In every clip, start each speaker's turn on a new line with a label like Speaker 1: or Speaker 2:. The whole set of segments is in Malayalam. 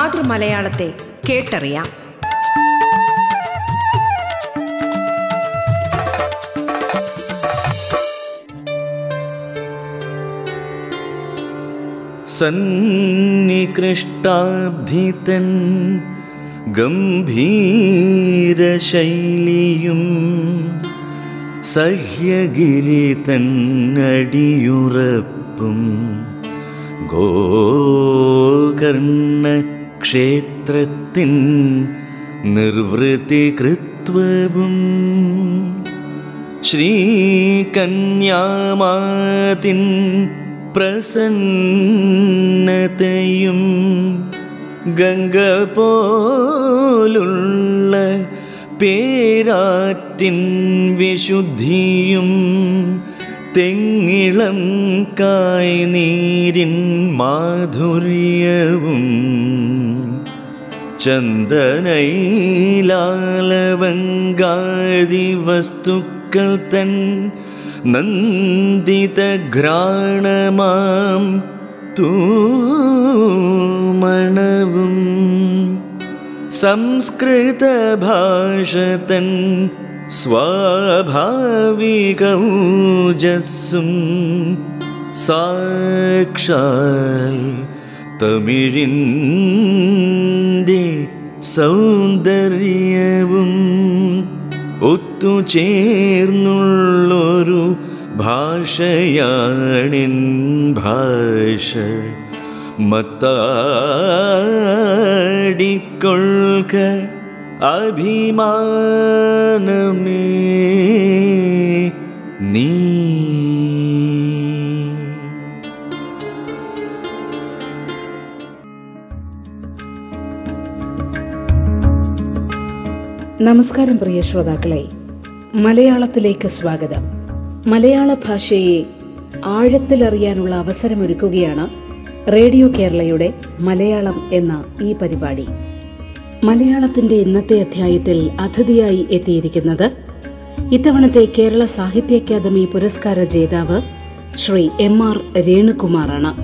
Speaker 1: മാതൃമലയാളത്തെ കേട്ടറിയാം.
Speaker 2: സന്നികൃഷ്ടാബ്ധിതൻ ഗംഭീരശൈലിയും സഹ്യഗിരി തന്നടിയുറപ്പും ഗോകർണ ക്ഷേത്രത്തിൻ നിർവൃത്തി കൃത്വവും ശ്രീകന്യാമാതിൻ പ്രസന്നതയും ഗംഗ പോലുള്ള പേരാറ്റിൻ വിശുദ്ധിയും തെങ്ങിളം കായ്നീരിൻ മാധുര്യവും ചന്ദനൈലാലവങ്കാരി വസ്തുക്കൾ തൻ നന്ദിതഘ്രാണമാം തൂമണവും സംസ്കൃത ഭാഷ തൻ സ്വാഭാവികൗജസ്സും സാക്ഷാൽ തമിഴിന്റെ സൗന്ദര്യവും ഒത്തുചേർന്നുള്ളൊരു ഭാഷയാണിൻ ഭാഷ. മത്താടിക്കൊള്ളുക അഭിമാനമേ നീ
Speaker 3: നമസ്കാരം പ്രിയ ശ്രോതാക്കളെ. മലയാളത്തിലേക്ക് സ്വാഗതം. മലയാള ഭാഷയെ ആഴത്തിലറിയാനുള്ള അവസരമൊരുക്കുകയാണ് റേഡിയോ കേരളയുടെ മലയാളം എന്ന ഈ പരിപാടി. മലയാളത്തിന്റെ ഇന്നത്തെ അധ്യായത്തിൽ അതിഥിയായി എത്തിയിരിക്കുന്നത് ഇത്തവണത്തെ കേരള സാഹിത്യ അക്കാദമി പുരസ്കാര ജേതാവ് ശ്രീ എം ആർ രേണുകുമാറാണ്.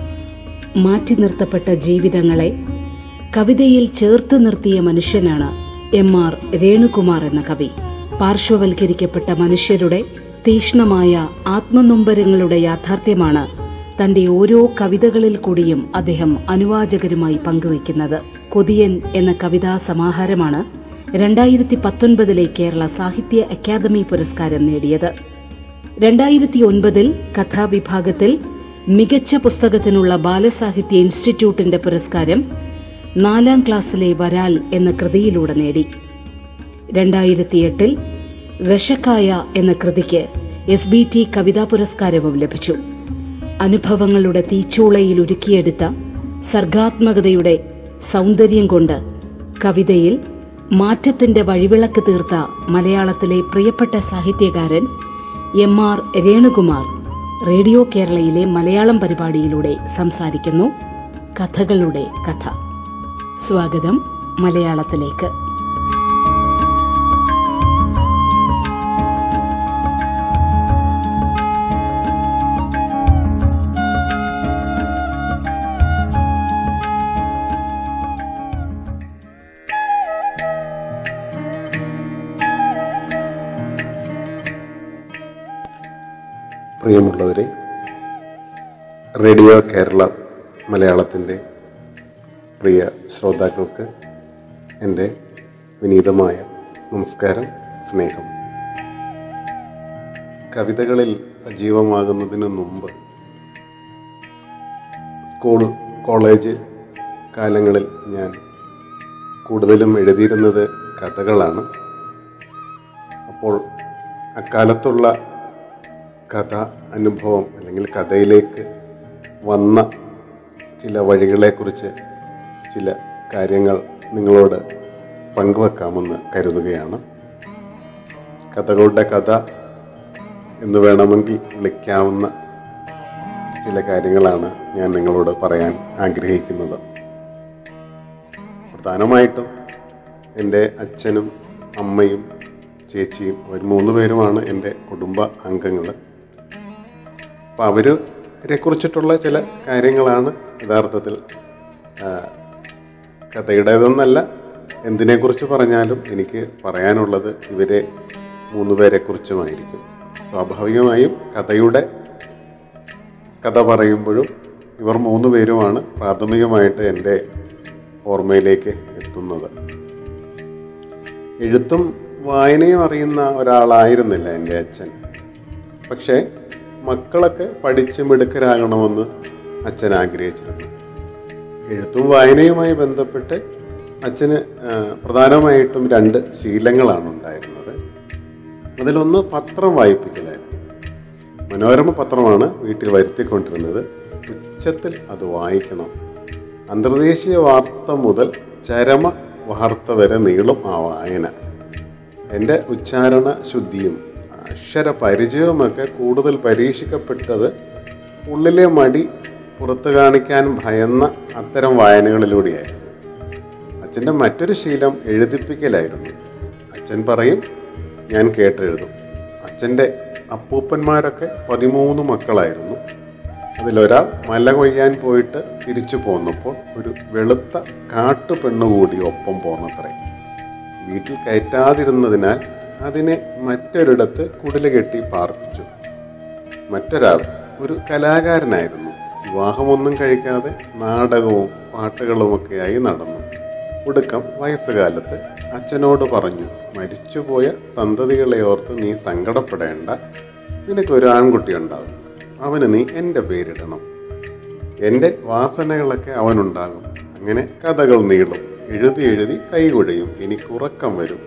Speaker 3: മാറ്റി നിർത്തപ്പെട്ട ജീവിതങ്ങളെ കവിതയിൽ ചേർത്ത് നിർത്തിയ മനുഷ്യനാണ് എം ആർ രേണുകുമാർ എന്ന കവി. പാർശ്വവൽക്കരിക്കപ്പെട്ട മനുഷ്യരുടെ തീഷ്ണമായ ആത്മനൊമ്പരങ്ങളുടെ യാഥാർത്ഥ്യമാണ് തന്റെ ഓരോ കവിതകളിൽ കൂടിയും അദ്ദേഹം അനുവാചകരുമായി പങ്കുവയ്ക്കുന്നത്. കൊതിയൻ എന്ന കവിതാ സമാഹാരമാണ് രണ്ടായിരത്തി പത്തൊൻപതിലെ കേരള സാഹിത്യ അക്കാദമി പുരസ്കാരം നേടിയത്. രണ്ടായിരത്തി ഒൻപതിൽ കഥാവിഭാഗത്തിൽ മികച്ച പുസ്തകത്തിനുള്ള ബാലസാഹിത്യ ഇൻസ്റ്റിറ്റ്യൂട്ടിന്റെ പുരസ്കാരം നാലാം ക്ലാസ്സിലെ വരാൽ എന്ന കൃതിയിലൂടെ നേടി. രണ്ടായിരത്തി എട്ടിൽ വിഷക്കായ എന്ന കൃതിക്ക് എസ് ബി ടി കവിതാ പുരസ്കാരവും ലഭിച്ചു. അനുഭവങ്ങളുടെ തീച്ചൂളയിൽ ഒരുക്കിയെടുത്ത സർഗാത്മകതയുടെ സൗന്ദര്യം കൊണ്ട് കവിതയിൽ മാറ്റത്തിന്റെ വഴിവിളക്ക് തീർത്ത മലയാളത്തിലെ പ്രിയപ്പെട്ട സാഹിത്യകാരൻ എം ആർ രേണുകുമാർ റേഡിയോ കേരളയിലെ മലയാളം പരിപാടിയിലൂടെ സംസാരിക്കുന്നു. കഥകളുടെ കഥ. സ്വാഗതം മലയാളത്തിലേക്ക്.
Speaker 4: പ്രിയമുള്ളവരെ റേഡിയോ കേരള മലയാളത്തിന്റെ പ്രിയ ശ്രോതാക്കൾക്ക് എന്റെ വിനീതമായ നമസ്കാരം സ്നേഹം. കവിതകളിൽ സജീവമാകുന്നതിന് മുമ്പ് സ്കൂൾ കോളേജ് കാലങ്ങളിൽ ഞാൻ കൂടുതലും എഴുതിയിരുന്നത് കഥകളാണ്. അപ്പോൾ അക്കാലത്തുള്ള കഥ അനുഭവം അല്ലെങ്കിൽ കഥയിലേക്ക് വന്ന ചില വഴികളെക്കുറിച്ച് ചില കാര്യങ്ങൾ നിങ്ങളോട് പങ്കുവെക്കാമെന്ന് കരുതുകയാണ്. കഥകളുടെ കഥ എന്ന് വേണമെങ്കിൽ വിളിക്കാവുന്ന ചില കാര്യങ്ങളാണ് ഞാൻ നിങ്ങളോട് പറയാൻ ആഗ്രഹിക്കുന്നത്. പ്രധാനമായിട്ടും എന്റെ അച്ഛനും അമ്മയും ചേച്ചിയും അവർ മൂന്ന് പേരുമാണ് എന്റെ കുടുംബ അംഗങ്ങൾ. അപ്പോൾ അവരെ കുറിച്ചിട്ടുള്ള ചില കാര്യങ്ങളാണ് യഥാർത്ഥത്തിൽ കഥയുടേതെന്നല്ല. എന്തിനെക്കുറിച്ച് പറഞ്ഞാലും എനിക്ക് പറയാനുള്ളത് ഇവരെ മൂന്ന് പേരെക്കുറിച്ചുമായിരിക്കും സ്വാഭാവികമായും കഥയുടെ കഥ പറയുമ്പോഴും ഇവർ മൂന്ന് പേരുമാണ് പ്രാഥമികമായിട്ട് എന്റെ ഓർമ്മയിലേക്ക് എത്തുന്നത്. എഴുത്തും വായനയും അറിയുന്ന ഒരാളായിരുന്നില്ല എന്റെ അച്ഛൻ. പക്ഷേ മക്കളൊക്കെ പഠിച്ച് മിടുക്കരാകണമെന്ന് അച്ഛൻ ആഗ്രഹിച്ചിരുന്നു. എഴുത്തും വായനയുമായി ബന്ധപ്പെട്ട് അച്ഛന് പ്രധാനമായിട്ടും രണ്ട് ശീലങ്ങളാണ് ഉണ്ടായിരുന്നത്. അതിലൊന്ന് പത്രം വായിപ്പിക്കലായിരുന്നു. മനോരമ പത്രമാണ് വീട്ടിൽ വരുത്തിക്കൊണ്ടിരുന്നത്. ഉച്ചത്തിൽ അത് വായിക്കണം. അന്തർദേശീയ വാർത്ത മുതൽ ചരമ വാർത്ത വരെ നീളും ആ വായന. എന്റെ ഉച്ചാരണ ശുദ്ധിയും അക്ഷര പരിചയവുമൊക്കെ കൂടുതൽ പരീക്ഷിക്കപ്പെട്ടത് ഉള്ളിലെ മടി പുറത്തു കാണിക്കാൻ ഭയന്ന അത്തരം വായനകളിലൂടെയായിരുന്നു. അച്ഛന്റെ മറ്റൊരു ശീലം എഴുതിപ്പിക്കലായിരുന്നു. അച്ഛൻ പറയും ഞാൻ കേട്ടെഴുതും. അച്ഛന്റെ അപ്പൂപ്പന്മാരൊക്കെ പതിമൂന്ന് മക്കളായിരുന്നു. അതിലൊരാൾ മല കൊയ്യാൻ പോയിട്ട് തിരിച്ചു പോന്നപ്പോൾ ഒരു വെളുത്ത കാട്ടു പെണ്ണുകൂടി ഒപ്പം പോന്നത്രേ. വീട്ടിൽ കയറ്റാതിരുന്നതിനാൽ അതിനെ മറ്റൊരിടത്ത് കുടിൽ കെട്ടി പാർപ്പിച്ചു. മറ്റൊരാൾ ഒരു കലാകാരനായിരുന്നു. വിവാഹമൊന്നും കഴിക്കാതെ നാടകവും പാട്ടുകളുമൊക്കെയായി നടന്നു. ഒടുക്കം വയസ്സുകാലത്ത് അച്ഛനോട് പറഞ്ഞു മരിച്ചുപോയ സന്തതികളെ ഓർത്ത് നീ സങ്കടപ്പെടേണ്ട. നിനക്കൊരു ആൺകുട്ടി ഉണ്ടാകും അവന് നീ എന്റെ പേരിടണം. എന്റെ വാസനകളൊക്കെ അവനുണ്ടാകും. അങ്ങനെ കഥകൾ നീളും. എഴുതി എഴുതി കൈകുഴയും എനിക്ക് ഉറക്കം വരും.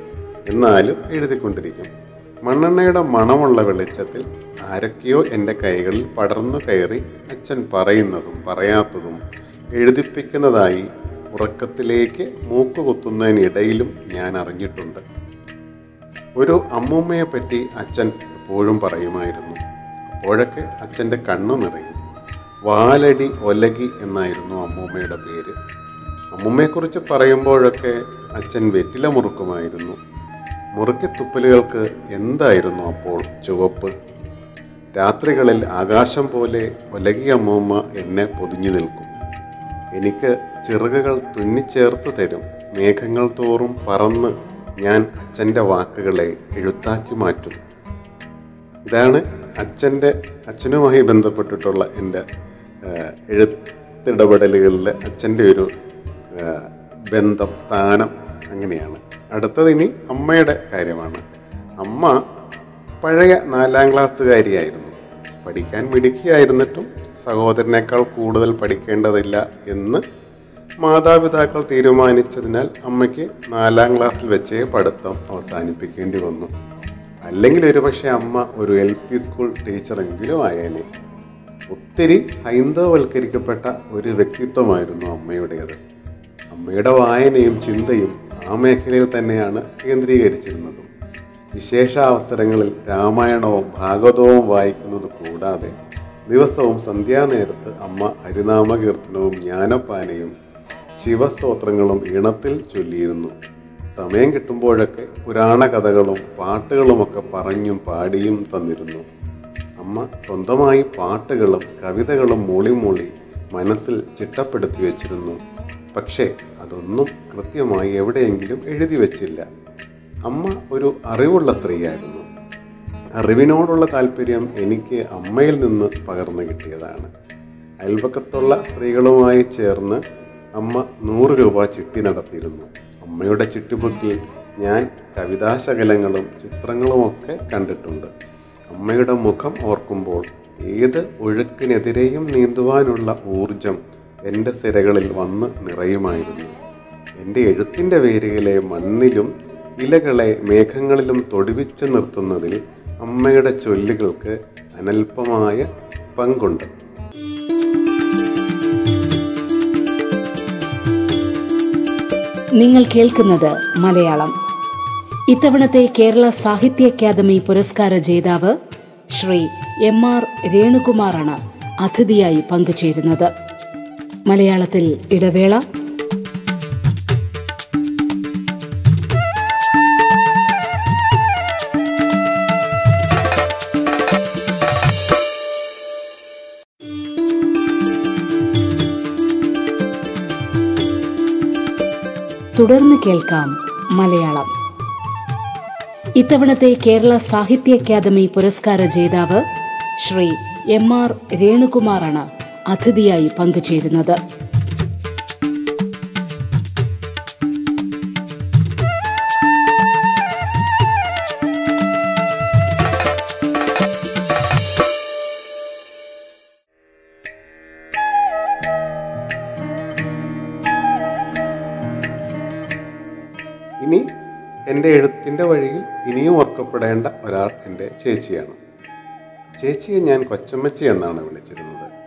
Speaker 4: എന്നാലും എഴുതിക്കൊണ്ടിരിക്കും. മണ്ണെണ്ണയുടെ മണമുള്ള വെളിച്ചത്തിൽ ആരൊക്കെയോ എന്റെ കൈകളിൽ പടർന്നു കയറി അച്ഛൻ പറയുന്നതും പറയാത്തതും എഴുതിപ്പിക്കുന്നതായി ഉറക്കത്തിലേക്ക് മൂക്കുകുത്തുന്നതിനിടയിലും ഞാൻ അറിഞ്ഞിട്ടുണ്ട്. ഒരു അമ്മൂമ്മയെ പറ്റി അച്ഛൻ എപ്പോഴും പറയുമായിരുന്നു. അപ്പോഴൊക്കെ അച്ഛന്റെ കണ്ണു നിറയും വാലടി ഒലകി എന്നായിരുന്നു അമ്മൂമ്മയുടെ പേര്. അമ്മൂമ്മയെക്കുറിച്ച് പറയുമ്പോഴൊക്കെ അച്ഛൻ വെറ്റില മുറുക്കുമായിരുന്നു മുറുക്കിത്തുപ്പലുകൾക്ക് എന്തായിരുന്നു അപ്പോൾ ചുവപ്പ്? രാത്രികളിൽ ആകാശം പോലെ ഒലകിയ മൂമ്മ എന്നെ പൊതിഞ്ഞു നിൽക്കും. എനിക്ക് ചിറകുകൾ തുന്നിച്ചേർത്ത് തരും. മേഘങ്ങൾ തോറും പറന്ന് ഞാൻ അച്ഛന്റെ വാക്കുകളെ എഴുത്താക്കി മാറ്റും. ഇതാണ് അച്ഛന്റെ അച്ഛനുമായി ബന്ധപ്പെട്ടിട്ടുള്ള എന്റെ എഴുത്തിടപെടലുകളിൽ അച്ഛന്റെ ഒരു ബന്ധം സ്ഥാനം. അങ്ങനെയാണ്. അടുത്തത് ഇനി അമ്മയുടെ കാര്യമാണ്. അമ്മ പഴയ നാലാം ക്ലാസ്സുകാരിയായിരുന്നു. പഠിക്കാൻ മിടുക്കിയായിരുന്നിട്ടും സഹോദരനേക്കാൾ കൂടുതൽ പഠിക്കേണ്ടതില്ല എന്ന് മാതാപിതാക്കൾ തീരുമാനിച്ചതിനാൽ അമ്മയ്ക്ക് നാലാം ക്ലാസ്സിൽ വെച്ചേ പഠിത്തം അവസാനിപ്പിക്കേണ്ടി വന്നു. അല്ലെങ്കിൽ ഒരുപക്ഷെ അമ്മ ഒരു എൽ പി സ്കൂൾ ടീച്ചറെങ്കിലും ആയേനെ. ഒത്തിരി ഹൈന്ദവവൽക്കരിക്കപ്പെട്ട ഒരു വ്യക്തിത്വമായിരുന്നു അമ്മയുടേത്. അമ്മയുടെ വായനയും ചിന്തയും ആ മേഖലയിൽ തന്നെയാണ് കേന്ദ്രീകരിച്ചിരുന്നതും. വിശേഷ അവസരങ്ങളിൽ രാമായണവും ഭാഗവതവും വായിക്കുന്നത് കൂടാതെ ദിവസവും സന്ധ്യാനേരത്ത് അമ്മ ഹരിനാമകീർത്തനവും ജ്ഞാനപ്പാനയും ശിവസ്തോത്രങ്ങളും ഈണത്തിൽ ചൊല്ലിയിരുന്നു. സമയം കിട്ടുമ്പോഴൊക്കെ പുരാണ കഥകളും പാട്ടുകളുമൊക്കെ പറഞ്ഞും പാടിയും തന്നിരുന്നു. അമ്മ സ്വന്തമായി പാട്ടുകളും കവിതകളും മൂളി മൂളി മനസ്സിൽ ചിട്ടപ്പെടുത്തി വെച്ചിരുന്നു. പക്ഷേ അതൊന്നും കൃത്യമായി എവിടെയെങ്കിലും എഴുതി വച്ചില്ല. അമ്മ ഒരു അറിവുള്ള സ്ത്രീയായിരുന്നു. അറിവിനോടുള്ള താല്പര്യം എനിക്ക് അമ്മയിൽ നിന്ന് പകർന്നു കിട്ടിയതാണ്. അയൽപക്കത്തുള്ള സ്ത്രീകളുമായി ചേർന്ന് അമ്മ നൂറ് രൂപ ചിട്ടി നടത്തിയിരുന്നു. അമ്മയുടെ ചിട്ടിബുക്കിൽ ഞാൻ കവിതാശകലങ്ങളും ചിത്രങ്ങളുമൊക്കെ കണ്ടിട്ടുണ്ട്. അമ്മയുടെ മുഖം ഓർക്കുമ്പോൾ ഏത് ഒഴുക്കിനെതിരെയും നീന്തുവാനുള്ള ഊർജം എന്റെ സിരകളിൽ വന്ന് നിറയുമായിരുന്നു. എന്റെ എഴുത്തിന്റെ വേരുകളെ മണ്ണിലും ഇലകളെ മേഘങ്ങളിലും തൊടുവിച്ച് നിർത്തുന്നതിൽ അമ്മയുടെ ചൊല്ലുകൾക്ക് അനൽപമായ പങ്കുണ്ട്.
Speaker 3: നിങ്ങൾ കേൾക്കുന്നത് മലയാളം. ഇത്തവണത്തെ കേരള സാഹിത്യ അക്കാദമി പുരസ്കാര ജേതാവ് ശ്രീ എം ആർ രേണുകുമാറാണ് അതിഥിയായി പങ്കുചേരുന്നത്. മലയാളത്തിൽ ഇടവേള. തുടർന്ന് കേൾക്കാം മലയാളം. ഇത്തവണത്തെ കേരള സാഹിത്യ അക്കാദമി പുരസ്കാര ജേതാവ് ശ്രീ എം ആർ രേണുകുമാറാണ്. അതിഥിയായി പങ്കുചേരുന്നത്.
Speaker 4: ഇനി എന്റെ എഴുത്തിന്റെ വഴിയിൽ ഇനിയും ഓർക്കപ്പെടേണ്ട ഒരാൾ എന്റെ ചേച്ചിയാണ്. ചേച്ചിയെ ഞാൻ കൊച്ചമ്മച്ചി എന്നാണ് വിളിച്ചിരുന്നത്.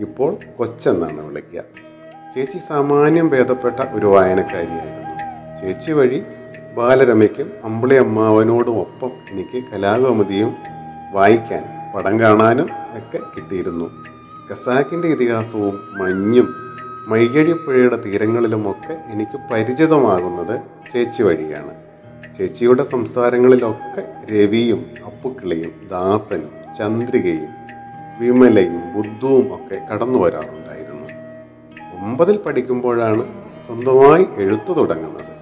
Speaker 4: ഇപ്പോൾ കൊച്ചെന്നാണ് വിളിക്കുക. ചേച്ചി സാമാന്യം ഭേദപ്പെട്ട ഒരു വായനക്കാരിയായിരുന്നു. ചേച്ചി വഴി ബാലരമയ്ക്കും അമ്പിളി അമ്മാവനോടും ഒപ്പം എനിക്ക് കലാകൗമുദിയും വായിക്കാൻ പടം കാണാനും ഒക്കെ കിട്ടിയിരുന്നു. ഖസാക്കിന്റെ ഇതിഹാസവും മഞ്ഞും മൈകഴിപ്പുഴയുടെ തീരങ്ങളിലുമൊക്കെ എനിക്ക് പരിചിതമാകുന്നത് ചേച്ചി വഴിയാണ്. ചേച്ചിയുടെ സംസാരങ്ങളിലൊക്കെ രവിയും അപ്പുക്കിളിയും ദാസനും ചന്ദ്രികയും വിമലയും ബുദ്ധുവും ഒക്കെ കടന്നു വരാറുണ്ടായിരുന്നു. ഒമ്പതിൽ പഠിക്കുമ്പോഴാണ് സ്വന്തമായി എഴുത്തു തുടങ്ങുന്നത്.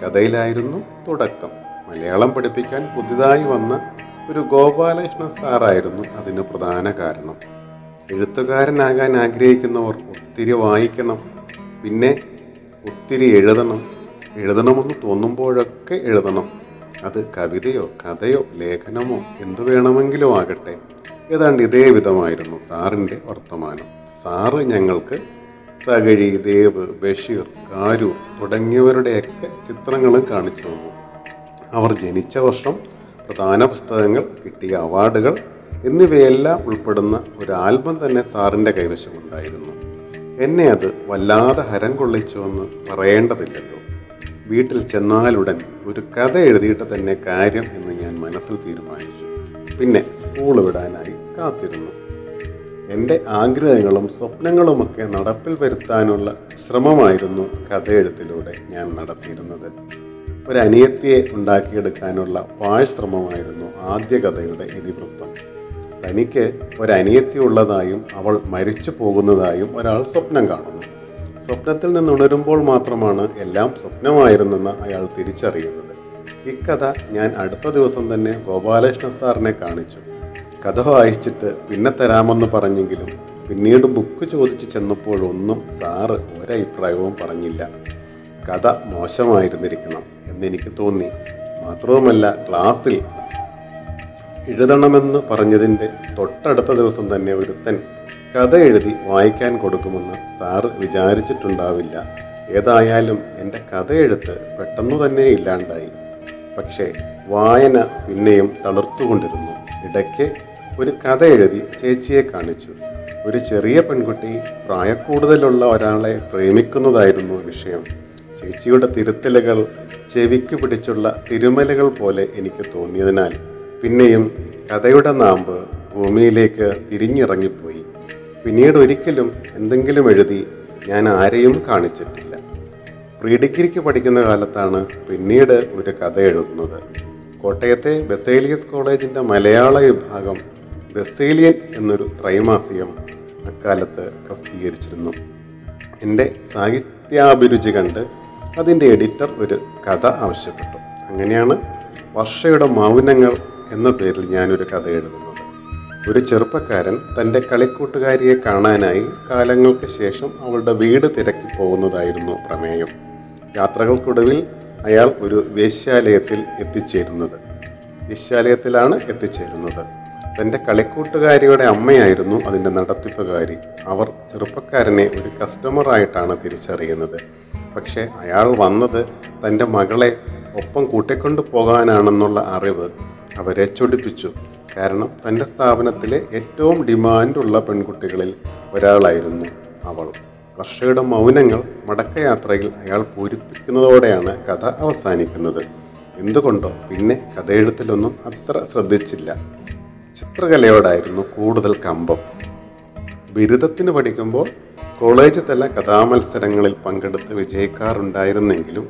Speaker 4: കഥയിലായിരുന്നു തുടക്കം. മലയാളം പഠിപ്പിക്കാൻ പുതിയതായി വന്ന ഒരു ഗോപാലകൃഷ്ണ സാറായിരുന്നു അതിന് പ്രധാന കാരണം. എഴുത്തുകാരനാകാൻ ആഗ്രഹിക്കുന്നവർ ഒത്തിരി വായിക്കണം പിന്നെ ഒത്തിരി എഴുതണം എഴുതണമെന്ന് തോന്നുമ്പോഴൊക്കെ എഴുതണം. അത് കവിതയോ കഥയോ ലേഖനമോ എന്തു വേണമെങ്കിലും ആകട്ടെ. ഏതാണ്ട് ഇതേ വിധമായിരുന്നു സാറിന്റെ വർത്തമാനം. സാറ് ഞങ്ങൾക്ക് തകഴി ദേവ് ബഷീർ കാരൂർ തുടങ്ങിയവരുടെയൊക്കെ ചിത്രങ്ങളും കാണിച്ചു തന്നു. അവർ ജനിച്ച വർഷം പ്രധാന പുസ്തകങ്ങൾ കിട്ടിയ അവാർഡുകൾ എന്നിവയെല്ലാം ഉൾപ്പെടുന്ന ഒരു ആൽബം തന്നെ സാറിന്റെ കൈവശമുണ്ടായിരുന്നു. എന്നെ അത് വല്ലാതെ ഹരം കൊള്ളിച്ചുവെന്ന് പറയേണ്ടതില്ലല്ലോ. വീട്ടിൽ ചെന്നാലുടൻ ഒരു കഥ എഴുതിയിട്ട് തന്നെ കാര്യം എന്ന് ഞാൻ മനസ്സിൽ തീരുമാനിച്ചു. പിന്നെ സ്കൂൾ വിടാനായി. കാത്തിരുന്നു. എന്റെ ആഗ്രഹങ്ങളും സ്വപ്നങ്ങളുമൊക്കെ നടപ്പിൽ വരുത്താനുള്ള ശ്രമമായിരുന്നു കഥയെഴുത്തിലൂടെ ഞാൻ നടത്തിയിരുന്നത്. ഒരു അനിയത്തിയെ ഉണ്ടാക്കിയെടുക്കാനുള്ള പാഴ്ശ്രമമായിരുന്നു ആദ്യ കഥയുടെ ഇതിവൃത്തം. തനിക്ക് ഒരനിയത്തി ഉള്ളതായും അവൾ മരിച്ചു പോകുന്നതായും ഒരാൾ സ്വപ്നം കാണുന്നു. സ്വപ്നത്തിൽ നിന്ന് ഉണരുമ്പോൾ മാത്രമാണ് എല്ലാം സ്വപ്നമായിരുന്നെന്ന് അയാൾ തിരിച്ചറിയുന്നത്. ഇക്കഥ ഞാൻ അടുത്ത ദിവസം തന്നെ ഗോപാലകൃഷ്ണ സാറിനെ കാണിച്ചു. കഥ വായിച്ചിട്ട് പിന്നെ തരാമെന്ന് പറഞ്ഞെങ്കിലും പിന്നീട് ബുക്ക് ചോദിച്ച് ചെന്നപ്പോഴൊന്നും സാറ് ഒരഭിപ്രായവും പറഞ്ഞില്ല. കഥ മോശമായിരുന്നിരിക്കണം എന്നെനിക്ക് തോന്നി. മാത്രവുമല്ല ക്ലാസ്സിൽ എഴുതണമെന്ന് പറഞ്ഞതിന്റെ തൊട്ടടുത്ത ദിവസം തന്നെ ഒരുത്തൻ കഥ എഴുതി വായിക്കാൻ കൊടുക്കുമെന്ന് സാറ് വിചാരിച്ചിട്ടുണ്ടാവില്ല. ഏതായാലും എന്റെ കഥ എഴുത്ത് പെട്ടെന്നു തന്നെ ഇല്ലാണ്ടായി. പക്ഷേ വായന പിന്നെയും തളർത്തുകൊണ്ടിരുന്നു. ഇടയ്ക്ക് ഒരു കഥ എഴുതി ചേച്ചിയെ കാണിച്ചു. ഒരു ചെറിയ പെൺകുട്ടി പ്രായക്കൂടുതലുള്ള ഒരാളെ പ്രേമിക്കുന്നതായിരുന്നു വിഷയം. ചേച്ചിയുടെ തിരുത്തലുകൾ ചെവിക്ക് പിടിച്ചുള്ള തിരുമലകൾ പോലെ എനിക്ക് തോന്നിയതിനാൽ പിന്നെയും കഥയുടെ നാമ്പ് ഭൂമിയിലേക്ക് തിരിഞ്ഞിറങ്ങിപ്പോയി. പിന്നീട് ഒരിക്കലും എന്തെങ്കിലും എഴുതി ഞാൻ ആരെയും കാണിച്ചിട്ടില്ല. പ്രീ ഡിഗ്രിക്ക് പഠിക്കുന്ന കാലത്താണ് പിന്നീട് ഒരു കഥ എഴുതുന്നത്. കോട്ടയത്തെ ബസേലിയസ് കോളേജിന്റെ മലയാള വിഭാഗം ബസേലിയൻ എന്നൊരു ത്രൈമാസികം അക്കാലത്ത് പ്രസിദ്ധീകരിച്ചിരുന്നു. എന്റെ സാഹിത്യാഭിരുചി കണ്ട് അതിന്റെ എഡിറ്റർ ഒരു കഥ ആവശ്യപ്പെട്ടു. അങ്ങനെയാണ് വർഷയുടെ മൗനങ്ങൾ എന്ന പേരിൽ ഞാനൊരു കഥ എഴുതുന്നത്. ഒരു ചെറുപ്പക്കാരൻ തന്റെ കളിക്കൂട്ടുകാരിയെ കാണാനായി കാലങ്ങൾക്ക് ശേഷം അവളുടെ വീട് തിരക്കി പോകുന്നതായിരുന്നു പ്രമേയം. യാത്രകൾക്കൊടുവിൽ അയാൾ ഒരു വേശ്യാലയത്തിൽ എത്തിച്ചേരുന്നത്. വേശ്യാലയത്തിലാണ് എത്തിച്ചേരുന്നത്. തന്റെ കളിക്കൂട്ടുകാരിയുടെ അമ്മയായിരുന്നു അതിന്റെ നടത്തിപ്പുകാരി. അവർ ചെറുപ്പക്കാരനെ ഒരു കസ്റ്റമറായിട്ടാണ് തിരിച്ചറിയുന്നത്. പക്ഷേ അയാൾ വന്നത് തന്റെ മകളെ ഒപ്പം കൂട്ടിക്കൊണ്ടു പോകാനാണെന്നുള്ള അറിവ് അവരെ ചൊടിപ്പിച്ചു. കാരണം തന്റെ സ്ഥാപനത്തിലെ ഏറ്റവും ഡിമാൻഡുള്ള പെൺകുട്ടികളിൽ ഒരാളായിരുന്നു അവൾ. വർഷയുടെ മൗനങ്ങൾ മടക്കയാത്രയിൽ അയാൾ പൂരിപ്പിക്കുന്നതോടെയാണ് കഥ അവസാനിക്കുന്നത്. എന്തുകൊണ്ടോ പിന്നെ കഥയെഴുത്തിലൊന്നും അത്ര ശ്രദ്ധിച്ചില്ല. ചിത്രകലയോടായിരുന്നു കൂടുതൽ കമ്പം. ബിരുദത്തിന് പഠിക്കുമ്പോൾ കോളേജ് തല കഥാമത്സരങ്ങളിൽ പങ്കെടുത്ത് വിജയിക്കാറുണ്ടായിരുന്നെങ്കിലും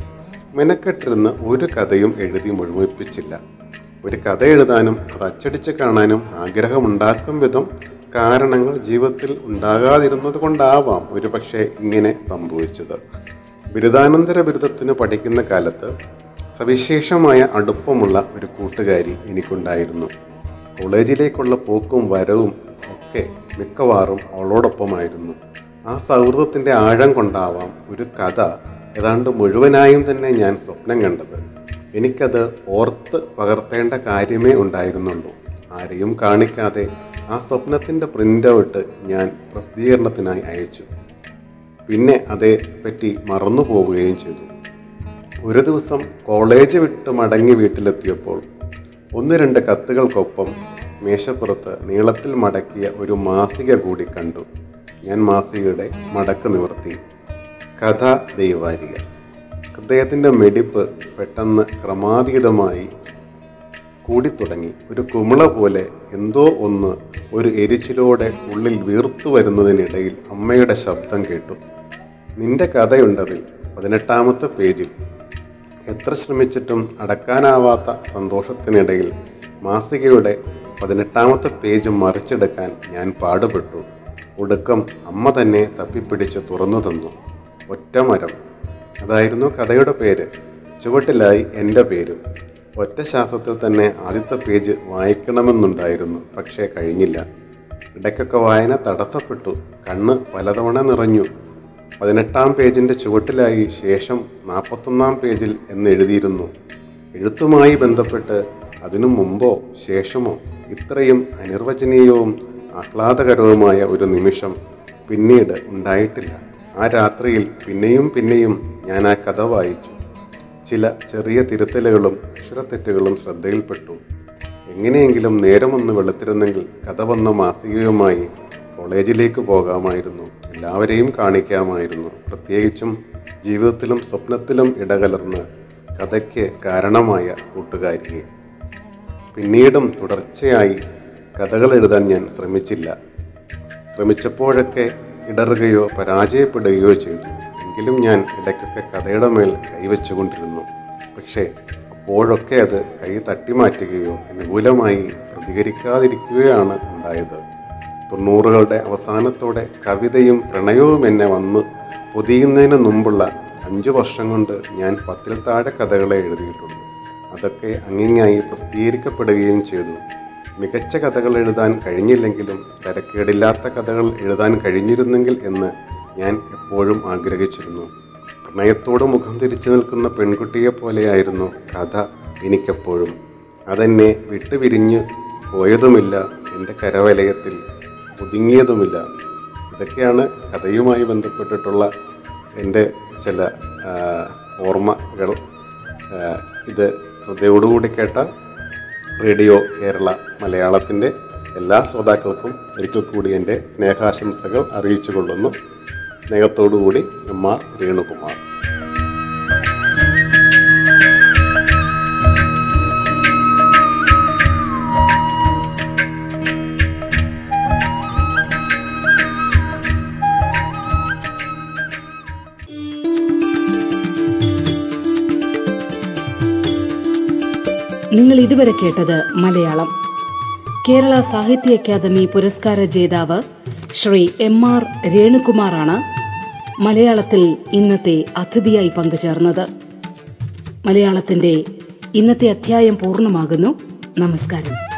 Speaker 4: മെനക്കെട്ടിരുന്ന് ഒരു കഥയും എഴുതി മുഴുമിപ്പിച്ചില്ല. ഒരു കഥ എഴുതാനും അത് അച്ചടിച്ച് കാണാനും ആഗ്രഹമുണ്ടാക്കും വിധം കാരണങ്ങൾ ജീവിതത്തിൽ ഉണ്ടാകാതിരുന്നത് കൊണ്ടാവാം ഒരുപക്ഷെ ഇങ്ങനെ സംഭവിച്ചത്. ബിരുദാനന്തര ബിരുദത്തിന് പഠിക്കുന്ന കാലത്ത് സവിശേഷമായ അടുപ്പമുള്ള ഒരു കൂട്ടുകാരി എനിക്കുണ്ടായിരുന്നു. കോളേജിലേക്കുള്ള പോക്കും വരവും ഒക്കെ മിക്കവാറും അവളോടൊപ്പമായിരുന്നു. ആ സൗഹൃദത്തിന്റെ ആഴം കൊണ്ടാവാം ഒരു കഥ ഏതാണ്ട് മുഴുവനായും തന്നെ ഞാൻ സ്വപ്നം കണ്ടത്. എനിക്കത് ഓർത്ത് പകർത്തേണ്ട കാര്യമേ ഉണ്ടായിരുന്നുള്ളൂ. ആരെയും കാണിക്കാതെ ആ സ്വപ്നത്തിന്റെ പ്രിന്റ് ഔട്ട് ഞാൻ പ്രസിദ്ധീകരണത്തിനായി അയച്ചു. പിന്നെ പറ്റി മറന്നു പോവുകയും ചെയ്തു. ഒരു ദിവസം കോളേജ് വിട്ട് മടങ്ങി വീട്ടിലെത്തിയപ്പോൾ ഒന്ന് രണ്ട് കത്തുകൾക്കൊപ്പം മേശപ്പുറത്ത് നീളത്തിൽ മടക്കിയ ഒരു മാസിക കൂടി കണ്ടു. ഞാൻ മാസികയുടെ മടക്ക് നിവർത്തി. കഥ ദൈവാരിക ഹൃദയത്തിന്റെ മെടിപ്പ് പെട്ടെന്ന് ക്രമാതീതമായി കൂടിത്തുടങ്ങി. ഒരു കുമിള പോലെ എന്തോ ഒന്ന് ഒരു എരിച്ചിലോടെ ഉള്ളിൽ വീർത്തു വരുന്നതിനിടയിൽ അമ്മയുടെ ശബ്ദം കേട്ടു. നിന്റെ കഥയുണ്ടതിൽ പതിനെട്ടാമത്തെ പേജിൽ എത്ര ശ്രമിച്ചിട്ടും അടക്കാനാവാത്ത സന്തോഷത്തിനിടയിൽ മാസികയുടെ പതിനെട്ടാമത്തെ പേജ് മറിച്ചെടുക്കാൻ ഞാൻ പാടുപെട്ടു. ഒടുക്കം അമ്മ തന്നെ തപ്പിപ്പിടിച്ച് തുറന്നു തന്നു. ഒറ്റമരം അതായിരുന്നു കഥയുടെ പേര്. ചുവട്ടിലായി എന്റെ പേരും. ഒറ്റ ശാസ്ത്രത്തിൽ തന്നെ ആദ്യത്തെ പേജ് വായിക്കണമെന്നുണ്ടായിരുന്നു പക്ഷേ കഴിഞ്ഞില്ല. ഇടയ്ക്കൊക്കെ വായന തടസ്സപ്പെട്ടു. കണ്ണ് പലതവണ നിറഞ്ഞു. പതിനെട്ടാം പേജിന്റെ ചുവട്ടിലായി ശേഷം നാൽപ്പത്തൊന്നാം പേജിൽ എന്നെഴുതിയിരുന്നു എഴുത്തുമായി ബന്ധപ്പെട്ട് അതിനു മുമ്പോ ശേഷമോ ഇത്രയും അനിർവചനീയവും ആഹ്ലാദകരവുമായ ഒരു നിമിഷം പിന്നീട് ഉണ്ടായിട്ടില്ല. ആ രാത്രിയിൽ പിന്നെയും പിന്നെയും ഞാൻ ആ കഥ വായിച്ചു. ചില ചെറിയ തിരുത്തലുകളും അക്ഷരത്തെറ്റുകളും ശ്രദ്ധയിൽപ്പെട്ടു. എങ്ങനെയെങ്കിലും നേരമൊന്ന് വെളുത്തിരുന്നെങ്കിൽ കഥ വന്ന മാസികയുമായി കോളേജിലേക്ക് പോകാമായിരുന്നു. എല്ലാവരെയും കാണിക്കാമായിരുന്നു. പ്രത്യേകിച്ചും ജീവിതത്തിലും സ്വപ്നത്തിലും ഇടകലർന്ന് കഥയ്ക്ക് കാരണമായ കൂട്ടുകാരിയെ. പിന്നീടും തുടർച്ചയായി കഥകൾ എഴുതാൻ ഞാൻ ശ്രമിച്ചില്ല. ശ്രമിച്ചപ്പോഴൊക്കെ ഇടറുകയോ പരാജയപ്പെടുകയോ ചെയ്തു. എങ്കിലും ഞാൻ ഇടയ്ക്കൊക്കെ കഥയുടെ മേൽ കൈവച്ചുകൊണ്ടിരുന്നു. പക്ഷേ അപ്പോഴൊക്കെ അത് കൈ തട്ടിമാറ്റുകയോ അനുകൂലമായി പ്രതികരിക്കാതിരിക്കുകയാണ് ഉണ്ടായത്. തൊണ്ണൂറുകളുടെ അവസാനത്തോടെ കവിതയും പ്രണയവും എന്നെ വന്ന്. പൊതിയുന്നതിന് മുമ്പുള്ള അഞ്ചു വർഷം കൊണ്ട് ഞാൻ പത്തിൽ താഴെ കഥകളെ എഴുതിയിട്ടുണ്ട്. അതൊക്കെ അങ്ങിങ്ങായി പ്രസിദ്ധീകരിക്കപ്പെടുകയും ചെയ്തു. മികച്ച കഥകൾ എഴുതാൻ കഴിഞ്ഞില്ലെങ്കിലും തിരക്കേടില്ലാത്ത കഥകൾ എഴുതാൻ കഴിഞ്ഞിരുന്നെങ്കിൽ എന്ന് ഞാൻ എപ്പോഴും ആഗ്രഹിച്ചിരുന്നു. പ്രണയത്തോട് മുഖം തിരിച്ചു നിൽക്കുന്ന പെൺകുട്ടിയെ പോലെയായിരുന്നു കഥ എനിക്കെപ്പോഴും. അതെന്നെ വിട്ടുപിരിഞ്ഞ് പോയതുമില്ല എന്റെ കരവലയത്തിൽ. ഒതുങ്ങിയതുമില്ല. ഇതൊക്കെയാണ് കഥയുമായി ബന്ധപ്പെട്ടിട്ടുള്ള എന്റെ ചില ഓർമ്മകൾ. ഇത് ശ്രദ്ധയോടുകൂടി കേട്ട റേഡിയോ കേരള മലയാളത്തിന്റെ എല്ലാ ശ്രോതാക്കൾക്കും ഒരിക്കൽ കൂടി എന്റെ സ്നേഹാശംസകൾ അറിയിച്ചു കൊള്ളുന്നു സ്നേഹത്തോടുകൂടി എം ആർ രേണുകുമാർ.
Speaker 3: നിങ്ങൾ ഇതുവരെ കേട്ടത് മലയാളം. കേരള സാഹിത്യ അക്കാദമി പുരസ്കാര ജേതാവ് ശ്രീ എം ആർ രേണുകുമാറാണ് മലയാളത്തിൽ ഇന്നത്തെ അതിഥിയായി പങ്കുചേർന്നത്. മലയാളത്തിന്റെ ഇന്നത്തെ അധ്യായം പൂർണമാകുന്നു. നമസ്കാരം.